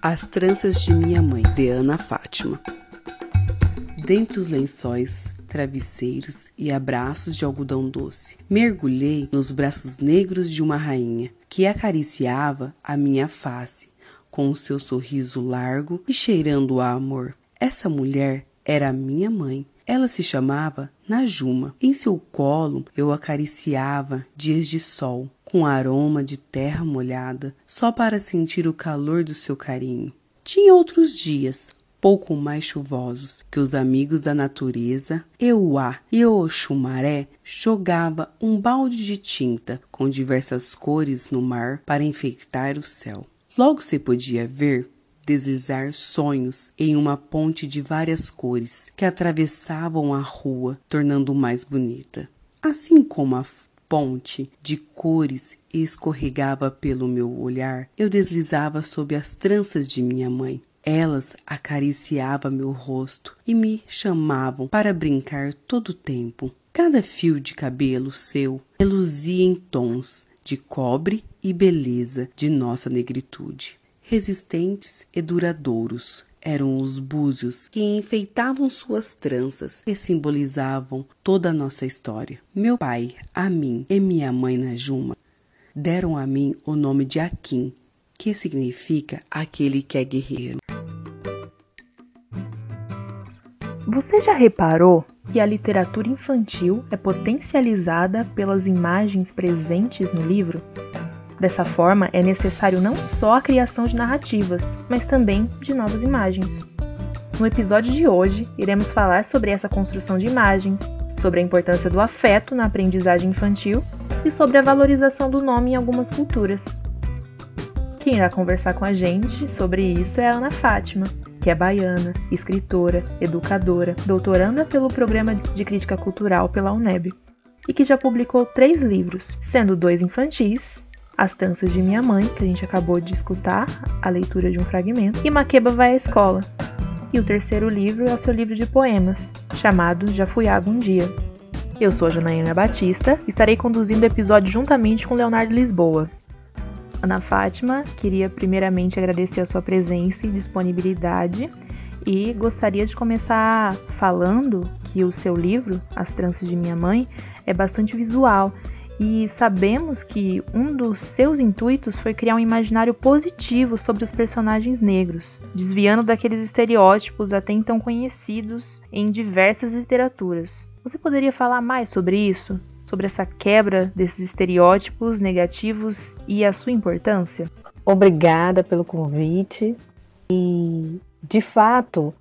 As tranças de minha mãe, de Ana Fátima. Dentre os lençóis, travesseiros e abraços de algodão doce, mergulhei nos braços negros de uma rainha que acariciava a minha face com o seu sorriso largo e cheirando a amor. Essa mulher era minha mãe. Ela se chamava Najuma. Em seu colo eu acariciava dias de sol, com aroma de terra molhada, só para sentir o calor do seu carinho. Tinha outros dias, pouco mais chuvosos, que os amigos da natureza, Euá e Oxumaré, jogava um balde de tinta com diversas cores no mar para enfeitar o céu. Logo se podia ver deslizar sonhos em uma ponte de várias cores que atravessavam a rua, tornando mais bonita. Assim como a ponte de cores escorregava pelo meu olhar, eu deslizava sob as tranças de minha mãe. Elas acariciavam meu rosto e me chamavam para brincar todo o tempo. Cada fio de cabelo seu reluzia em tons de cobre e beleza de nossa negritude. Resistentes e duradouros eram os búzios que enfeitavam suas tranças e simbolizavam toda a nossa história. Meu pai, a mim e minha mãe Najuma deram a mim o nome de Akin, que significa aquele que é guerreiro. Você já reparou que a literatura infantil é potencializada pelas imagens presentes no livro? Dessa forma, é necessário não só a criação de narrativas, mas também de novas imagens. No episódio de hoje, iremos falar sobre essa construção de imagens, sobre a importância do afeto na aprendizagem infantil e sobre a valorização do nome em algumas culturas. Quem irá conversar com a gente sobre isso é a Ana Fátima, que é baiana, escritora, educadora, doutoranda pelo Programa de Crítica Cultural pela UNEB, e que já publicou três livros, sendo dois infantis as Danças de Minha Mãe, que a gente acabou de escutar, a leitura de um fragmento, e Maqueba vai à escola. E o terceiro livro é o seu livro de poemas, chamado Já Fui Água um Dia. Eu sou a Janaína Batista e estarei conduzindo o episódio juntamente com Leonardo Lisboa. Ana Fátima, queria primeiramente agradecer a sua presença e disponibilidade e gostaria de começar falando que o seu livro, As Tranças de Minha Mãe, é bastante visual e sabemos que um dos seus intuitos foi criar um imaginário positivo sobre os personagens negros, desviando daqueles estereótipos até então conhecidos em diversas literaturas. Você poderia falar mais sobre isso? Sobre essa quebra desses estereótipos negativos e a sua importância? Obrigada pelo convite. E, de fato,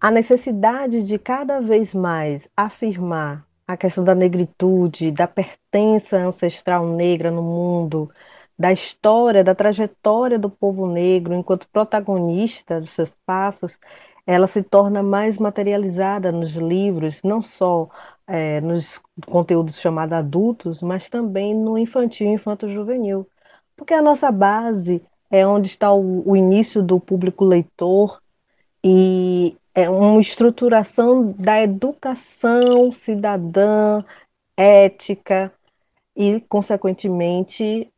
a necessidade de cada vez mais afirmar a questão da negritude, da pertença ancestral negra no mundo, da história, da trajetória do povo negro enquanto protagonista dos seus passos, ela se torna mais materializada nos livros, não só é, nos conteúdos chamados adultos, mas também no infantil e infanto-juvenil. Porque a nossa base é onde está o, o início do público leitor e é uma estruturação da educação cidadã, ética e, consequentemente,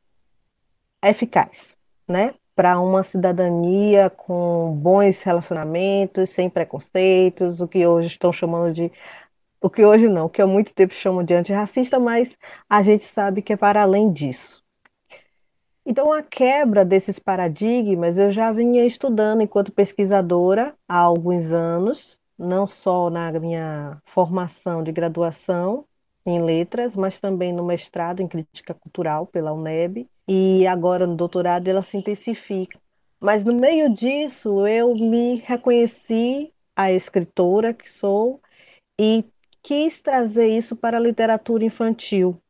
eficaz, né? Para uma cidadania com bons relacionamentos, sem preconceitos, o que hoje estão chamando de. O que hoje não, o que há muito tempo chamam de antirracista, mas a gente sabe que é para além disso. Então, a quebra desses paradigmas eu já vinha estudando enquanto pesquisadora há alguns anos, não só na minha formação de graduação em letras, mas também no mestrado em crítica cultural pela UNEB, e agora no doutorado ela se intensifica. Mas no meio disso, eu me reconheci a escritora que sou e quis trazer isso para a literatura infantil,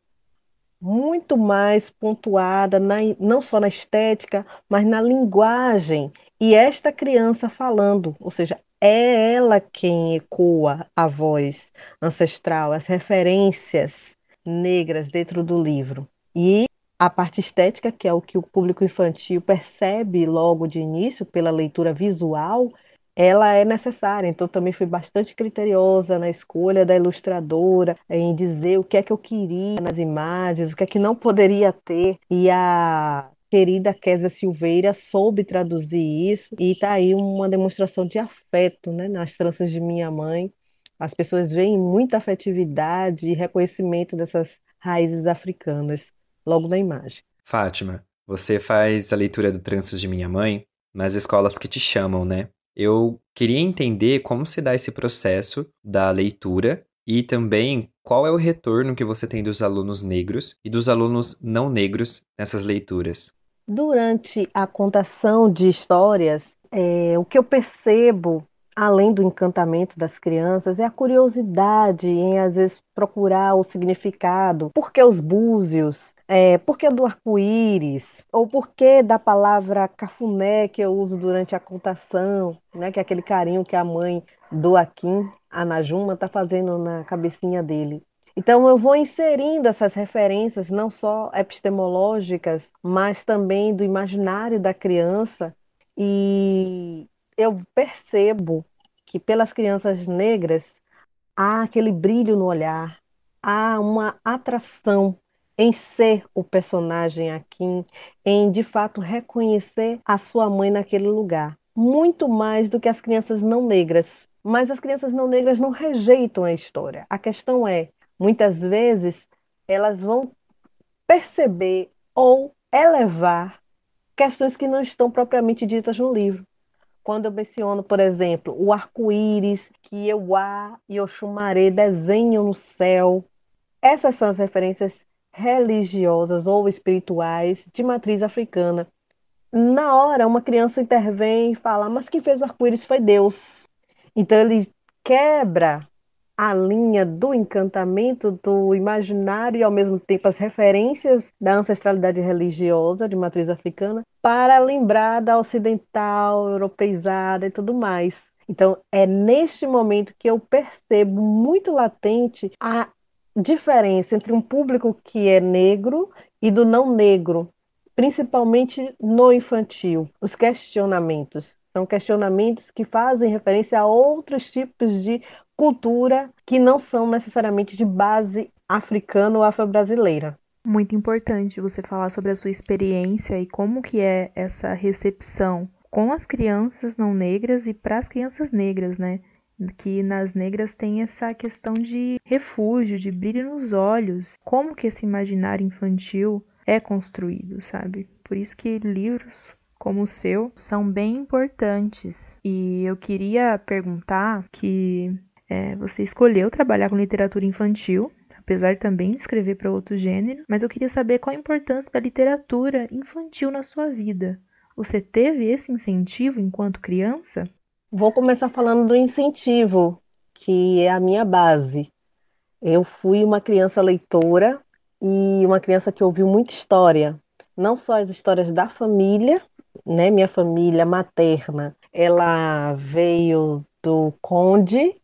muito mais pontuada, na, não só na estética, mas na linguagem. E esta criança falando, ou seja, é ela quem ecoa a voz ancestral, as referências negras dentro do livro. E a parte estética, que é o que o público infantil percebe logo de início pela leitura visual, ela é necessária. Então, também fui bastante criteriosa na escolha da ilustradora, em dizer o que é que eu queria nas imagens, o que é que não poderia ter. E a querida Késia Silveira soube traduzir isso e está aí uma demonstração de afeto né, nas tranças de minha mãe. As pessoas veem muita afetividade e reconhecimento dessas raízes africanas logo na imagem. Fátima, você faz a leitura do Tranças de Minha Mãe nas escolas que te chamam, né? Eu queria entender como se dá esse processo da leitura e também qual é o retorno que você tem dos alunos negros e dos alunos não negros nessas leituras. Durante a contação de histórias, é, o que eu percebo além do encantamento das crianças, é a curiosidade em, às vezes, procurar o significado. Por que os búzios? É, por que do arco-íris? Ou por que da palavra cafuné que eu uso durante a contação, né? que é aquele carinho que a mãe do Akin, a Najuma, está fazendo na cabecinha dele. Então, eu vou inserindo essas referências, não só epistemológicas, mas também do imaginário da criança, e eu percebo que pelas crianças negras há aquele brilho no olhar, há uma atração em ser o personagem aqui, em de fato reconhecer a sua mãe naquele lugar, muito mais do que as crianças não negras. Mas as crianças não negras não rejeitam a história. A questão é, muitas vezes elas vão perceber ou elevar questões que não estão propriamente ditas no livro. Quando eu menciono, por exemplo, o arco-íris que Euá e Oxumaré desenham no céu, essas são as referências religiosas ou espirituais de matriz africana. Na hora, uma criança intervém e fala: Mas quem fez o arco-íris foi Deus. Então, ele quebra a linha do encantamento, do imaginário e, ao mesmo tempo, as referências da ancestralidade religiosa de matriz africana para lembrar da ocidental, europeizada e tudo mais. Então, é neste momento que eu percebo muito latente a diferença entre um público que é negro e do não negro, principalmente no infantil, os questionamentos. São questionamentos que fazem referência a outros tipos de cultura que não são necessariamente de base africana ou afro-brasileira. Muito importante você falar sobre a sua experiência e como que é essa recepção com as crianças não negras e para as crianças negras, né? Que nas negras tem essa questão de refúgio, de brilho nos olhos. Como que esse imaginário infantil é construído, sabe? Por isso que livros como o seu são bem importantes. E eu queria perguntar que é, você escolheu trabalhar com literatura infantil, apesar também de escrever para outro gênero, mas eu queria saber qual a importância da literatura infantil na sua vida. Você teve esse incentivo enquanto criança? Vou começar falando do incentivo, que é a minha base. Eu fui uma criança leitora e uma criança que ouviu muita história, não só as histórias da família, né? Minha família materna, ela veio do Conde,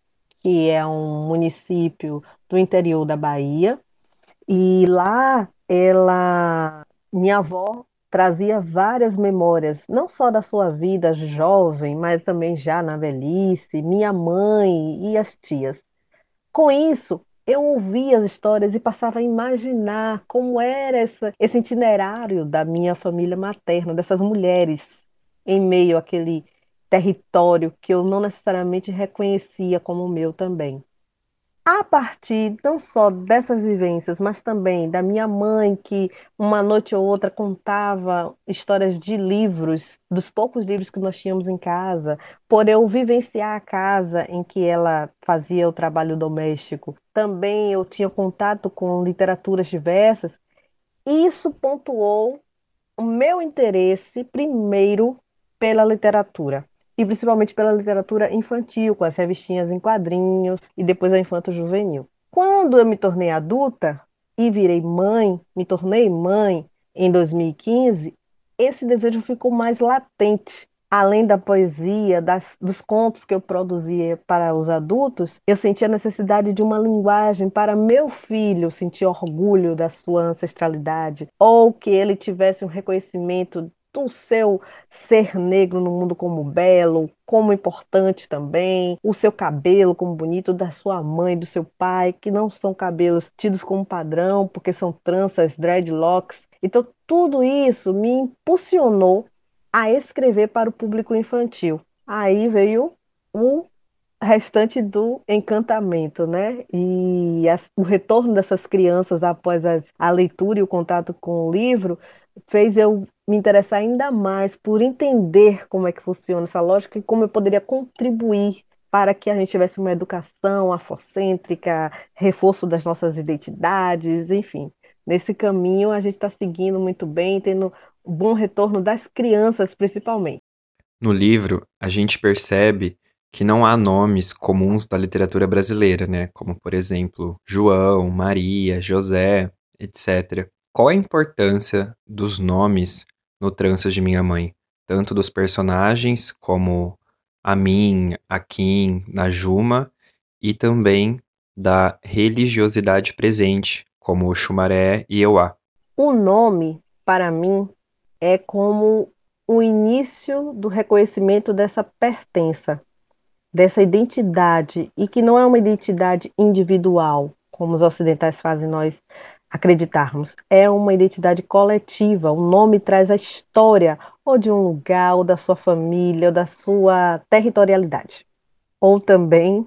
que é um município do interior da Bahia, e lá ela, minha avó trazia várias memórias, não só da sua vida jovem, mas também já na velhice, minha mãe e as tias. Com isso, eu ouvia as histórias e passava a imaginar como era essa, esse itinerário da minha família materna, dessas mulheres, em meio àquele território que eu não necessariamente reconhecia como meu também. A partir não só dessas vivências, mas também da minha mãe, que uma noite ou outra contava histórias de livros, dos poucos livros que nós tínhamos em casa, por eu vivenciar a casa em que ela fazia o trabalho doméstico. Também eu tinha contato com literaturas diversas. Isso pontuou o meu interesse primeiro pela literatura e principalmente pela literatura infantil, com as revistinhas em quadrinhos e depois a infanto juvenil. Quando eu me tornei adulta e virei mãe, me tornei mãe em 2015, esse desejo ficou mais latente. Além da poesia, das, dos contos que eu produzia para os adultos, eu sentia a necessidade de uma linguagem para meu filho sentir orgulho da sua ancestralidade, ou que ele tivesse um reconhecimento do seu ser negro no mundo como belo, como importante também, o seu cabelo como bonito, da sua mãe, do seu pai, que não são cabelos tidos como padrão, porque são tranças, dreadlocks. Então, tudo isso me impulsionou a escrever para o público infantil. Aí veio o restante do encantamento, né? E as, o retorno dessas crianças após as, a leitura e o contato com o livro fez eu me interessar ainda mais por entender como é que funciona essa lógica e como eu poderia contribuir para que a gente tivesse uma educação afrocêntrica, reforço das nossas identidades, enfim. Nesse caminho a gente está seguindo muito bem, tendo um bom retorno das crianças, principalmente. No livro, a gente percebe que não há nomes comuns da literatura brasileira, né? Como, por exemplo, João, Maria, José, etc. Qual a importância dos nomes no Tranças de Minha Mãe? Tanto dos personagens como Amin, Akin, Najuma, e também da religiosidade presente, como Xumaré e Euá. O nome, para mim, é como o início do reconhecimento dessa pertença, dessa identidade, e que não é uma identidade individual, como os ocidentais fazem nós acreditarmos. É uma identidade coletiva. O nome traz a história ou de um lugar, ou da sua família, ou da sua territorialidade. Ou também,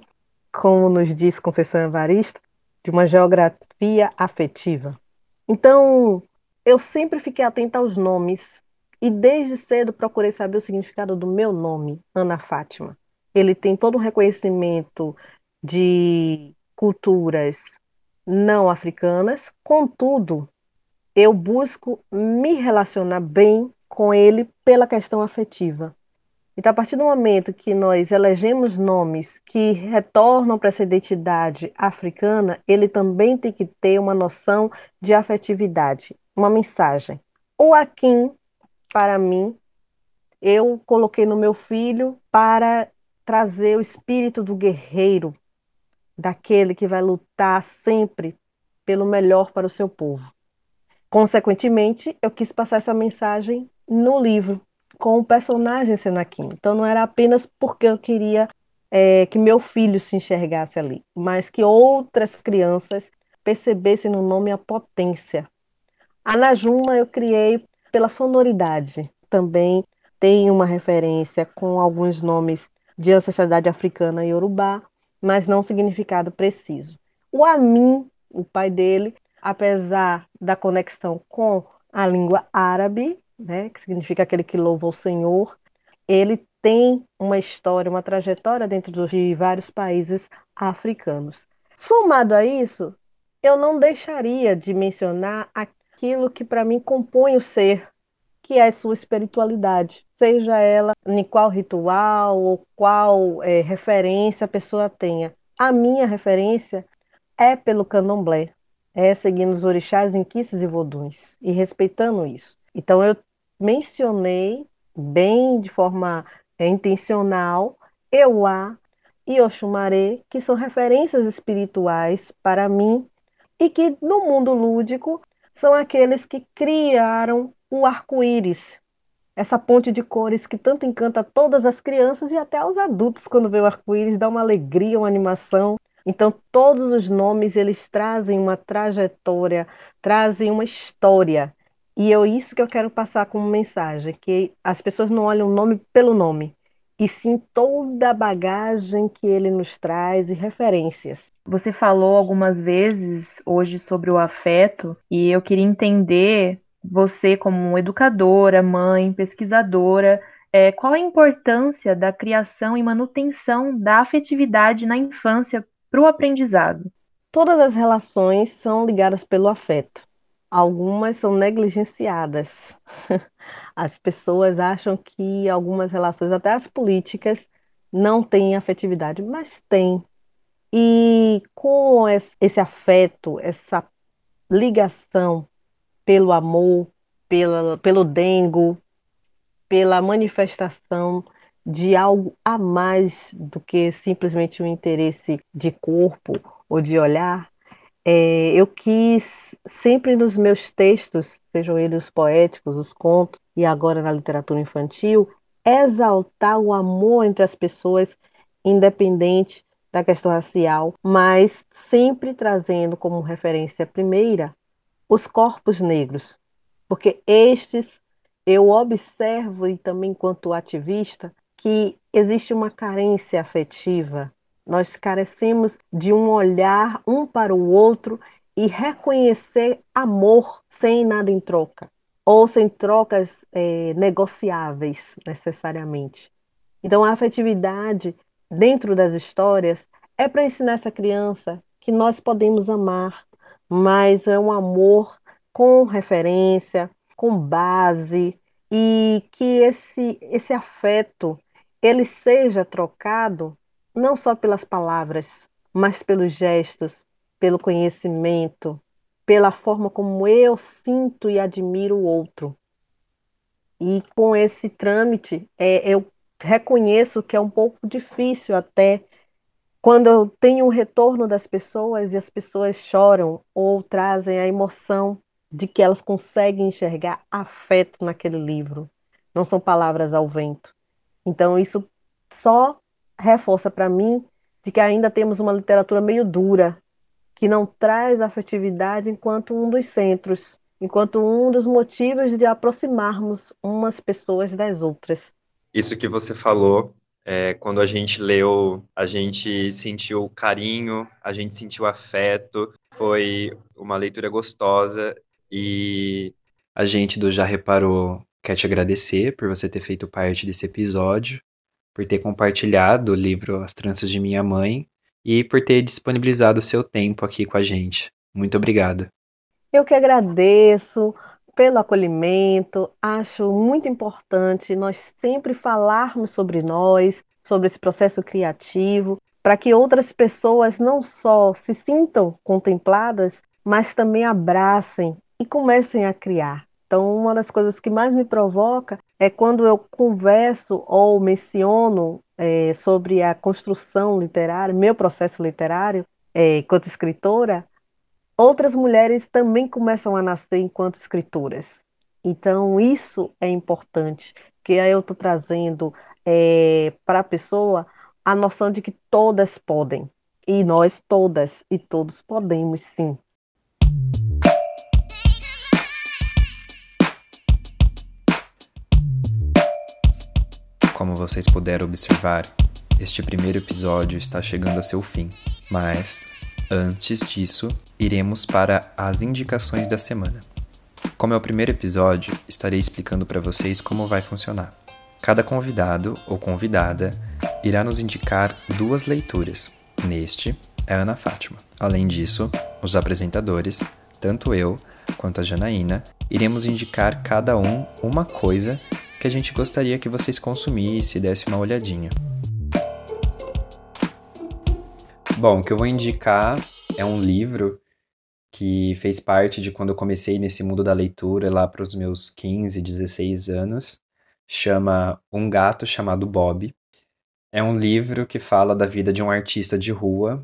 como nos diz Conceição Evaristo, de uma geografia afetiva. Então, eu sempre fiquei atenta aos nomes e desde cedo procurei saber o significado do meu nome, Ana Fátima. Ele tem todo um reconhecimento de culturas não africanas, contudo, eu busco me relacionar bem com ele pela questão afetiva. Então, a partir do momento que nós elegemos nomes que retornam para essa identidade africana, ele também tem que ter uma noção de afetividade, uma mensagem. O Akin para mim, eu coloquei no meu filho para trazer o espírito do guerreiro, daquele que vai lutar sempre pelo melhor para o seu povo. Consequentemente, eu quis passar essa mensagem no livro, com o personagem Senaquim. Então, não era apenas porque eu queria é, que meu filho se enxergasse ali, mas que outras crianças percebessem no nome a potência. A Najuma eu criei pela sonoridade. Também tem uma referência com alguns nomes de ancestralidade africana e urubá, mas não significado preciso. O Amin, o pai dele, apesar da conexão com a língua árabe, né, que significa aquele que louva o Senhor, ele tem uma história, uma trajetória dentro de vários países africanos. Somado a isso, eu não deixaria de mencionar aquilo que para mim compõe o ser, que é sua espiritualidade, seja ela em qual ritual ou qual é, referência a pessoa tenha. A minha referência é pelo candomblé, é seguindo os orixás, inquices e voduns, e respeitando isso. Então eu mencionei bem de forma é, intencional Euá e Oxumaré, que são referências espirituais para mim e que no mundo lúdico são aqueles que criaram o arco-íris, essa ponte de cores que tanto encanta todas as crianças e até os adultos quando vê o arco-íris, dá uma alegria, uma animação. Então, todos os nomes eles trazem uma trajetória, trazem uma história. E é isso que eu quero passar como mensagem, que as pessoas não olham o nome pelo nome, e sim toda a bagagem que ele nos traz e referências. Você falou algumas vezes hoje sobre o afeto e eu queria entender você como educadora, mãe, pesquisadora, é, qual a importância da criação e manutenção da afetividade na infância para o aprendizado? Todas as relações são ligadas pelo afeto. Algumas são negligenciadas. As pessoas acham que algumas relações, até as políticas, não têm afetividade, mas tem. E com esse afeto, essa ligação pelo amor, pela, pelo dengo, pela manifestação de algo a mais do que simplesmente um interesse de corpo ou de olhar, é, eu quis sempre nos meus textos, sejam eles os poéticos, os contos e agora na literatura infantil, exaltar o amor entre as pessoas, independente da questão racial, mas sempre trazendo como referência primeira os corpos negros, porque estes eu observo e também enquanto ativista que existe uma carência afetiva. Nós carecemos de um olhar um para o outro e reconhecer amor sem nada em troca, ou sem trocas é, negociáveis necessariamente. Então, a afetividade dentro das histórias é para ensinar essa criança que nós podemos amar, mas é um amor com referência, com base e que esse esse afeto ele seja trocado não só pelas palavras, mas pelos gestos, pelo conhecimento, pela forma como eu sinto e admiro o outro. E com esse trâmite, é, eu reconheço que é um pouco difícil até quando eu tenho o retorno das pessoas e as pessoas choram ou trazem a emoção de que elas conseguem enxergar afeto naquele livro. Não são palavras ao vento. Então, isso só reforça para mim de que ainda temos uma literatura meio dura, que não traz afetividade enquanto um dos centros, enquanto um dos motivos de aproximarmos umas pessoas das outras. Isso que você falou, é, quando a gente leu, a gente sentiu carinho, a gente sentiu afeto, foi uma leitura gostosa e a gente do Já Reparou quer te agradecer por você ter feito parte desse episódio, por ter compartilhado o livro As Tranças de Minha Mãe e por ter disponibilizado o seu tempo aqui com a gente. Muito obrigado. Eu que agradeço pelo acolhimento. Acho muito importante nós sempre falarmos sobre nós, sobre esse processo criativo, para que outras pessoas não só se sintam contempladas, mas também abracem e comecem a criar. Então, uma das coisas que mais me provoca é quando eu converso ou menciono é, sobre a construção literária, meu processo literário, é, enquanto escritora, outras mulheres também começam a nascer enquanto escritoras. Então, isso é importante, que aí eu estou trazendo é, para a pessoa a noção de que todas podem, e nós todas e todos podemos sim. Como vocês puderam observar, este primeiro episódio está chegando a seu fim, mas antes disso, iremos para as indicações da semana. Como é o primeiro episódio, estarei explicando para vocês como vai funcionar. Cada convidado ou convidada irá nos indicar duas leituras. Neste é Ana Fátima. Além disso, os apresentadores, tanto eu quanto a Janaína, iremos indicar cada um uma coisa que a gente gostaria que vocês consumissem e dessem uma olhadinha. Bom, o que eu vou indicar é um livro que fez parte de quando eu comecei nesse mundo da leitura lá para os meus 15, 16 anos. Chama Um Gato Chamado Bob. É um livro que fala da vida de um artista de rua,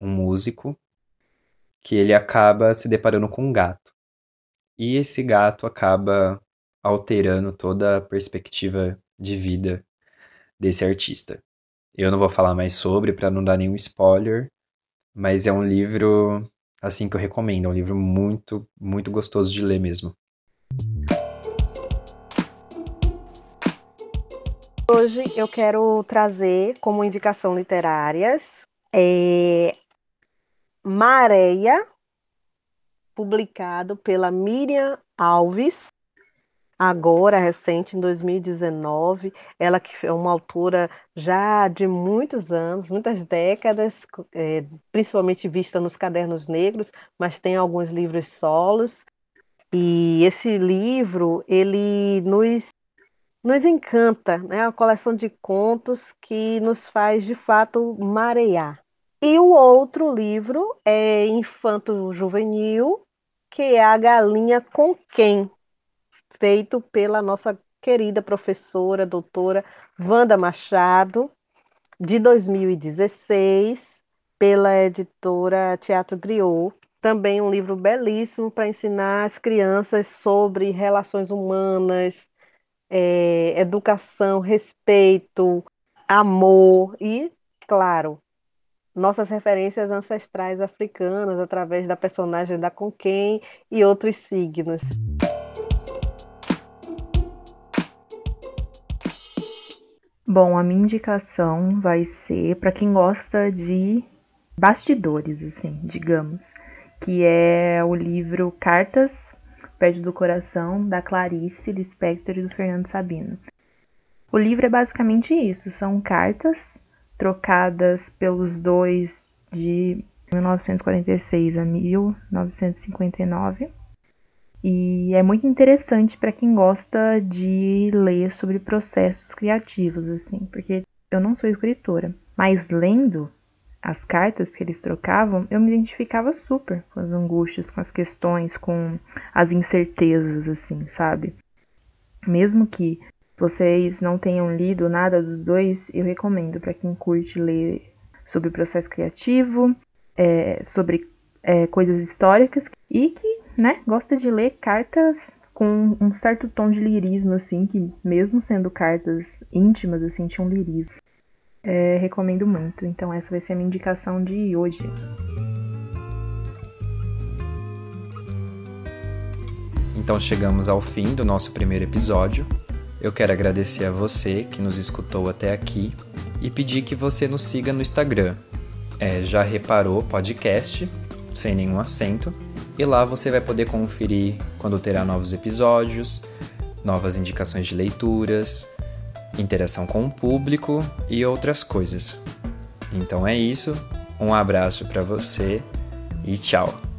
um músico, que ele acaba se deparando com um gato. E esse gato acaba alterando toda a perspectiva de vida desse artista. Eu não vou falar mais sobre para não dar nenhum spoiler, mas é um livro assim que eu recomendo, é um livro muito, muito gostoso de ler mesmo. Hoje eu quero trazer como indicação literárias é, Mareia, publicado pela Miriam Alves, agora, recente, em 2019, ela que é uma autora já de muitos anos, muitas décadas, é, principalmente vista nos cadernos negros, mas tem alguns livros solos. E esse livro, ele nos, nos encanta, né? É uma coleção de contos que nos faz, de fato, marear. E o outro livro é Infanto Juvenil, que é A Galinha com Quem, feito pela nossa querida professora, doutora Wanda Machado, de 2016, pela editora Teatro Griot. Também um livro belíssimo para ensinar as crianças sobre relações humanas, é, educação, respeito, amor e, claro, nossas referências ancestrais africanas através da personagem da Conquém e outros signos. Bom, a minha indicação vai ser para quem gosta de bastidores, assim, digamos, que é o livro Cartas Perto do Coração, da Clarice Lispector e do Fernando Sabino. O livro é basicamente isso, são cartas trocadas pelos dois de 1946 a 1959. E é muito interessante para quem gosta de ler sobre processos criativos, assim, porque eu não sou escritora, mas lendo as cartas que eles trocavam, eu me identificava super com as angústias, com as questões, com as incertezas, assim, sabe? Mesmo que vocês não tenham lido nada dos dois, eu recomendo para quem curte ler sobre processo criativo, é, sobre é, coisas históricas e que, né, gosta de ler cartas com um certo tom de lirismo, assim, que mesmo sendo cartas íntimas, assim, tinha um lirismo. É, recomendo muito. Então essa vai ser a minha indicação de hoje. Então chegamos ao fim do nosso primeiro episódio. Eu quero agradecer a você que nos escutou até aqui e pedir que você nos siga no Instagram. É, já reparou podcast, sem nenhum acento, e lá você vai poder conferir quando terá novos episódios, novas indicações de leituras, interação com o público e outras coisas. Então é isso, um abraço para você e tchau!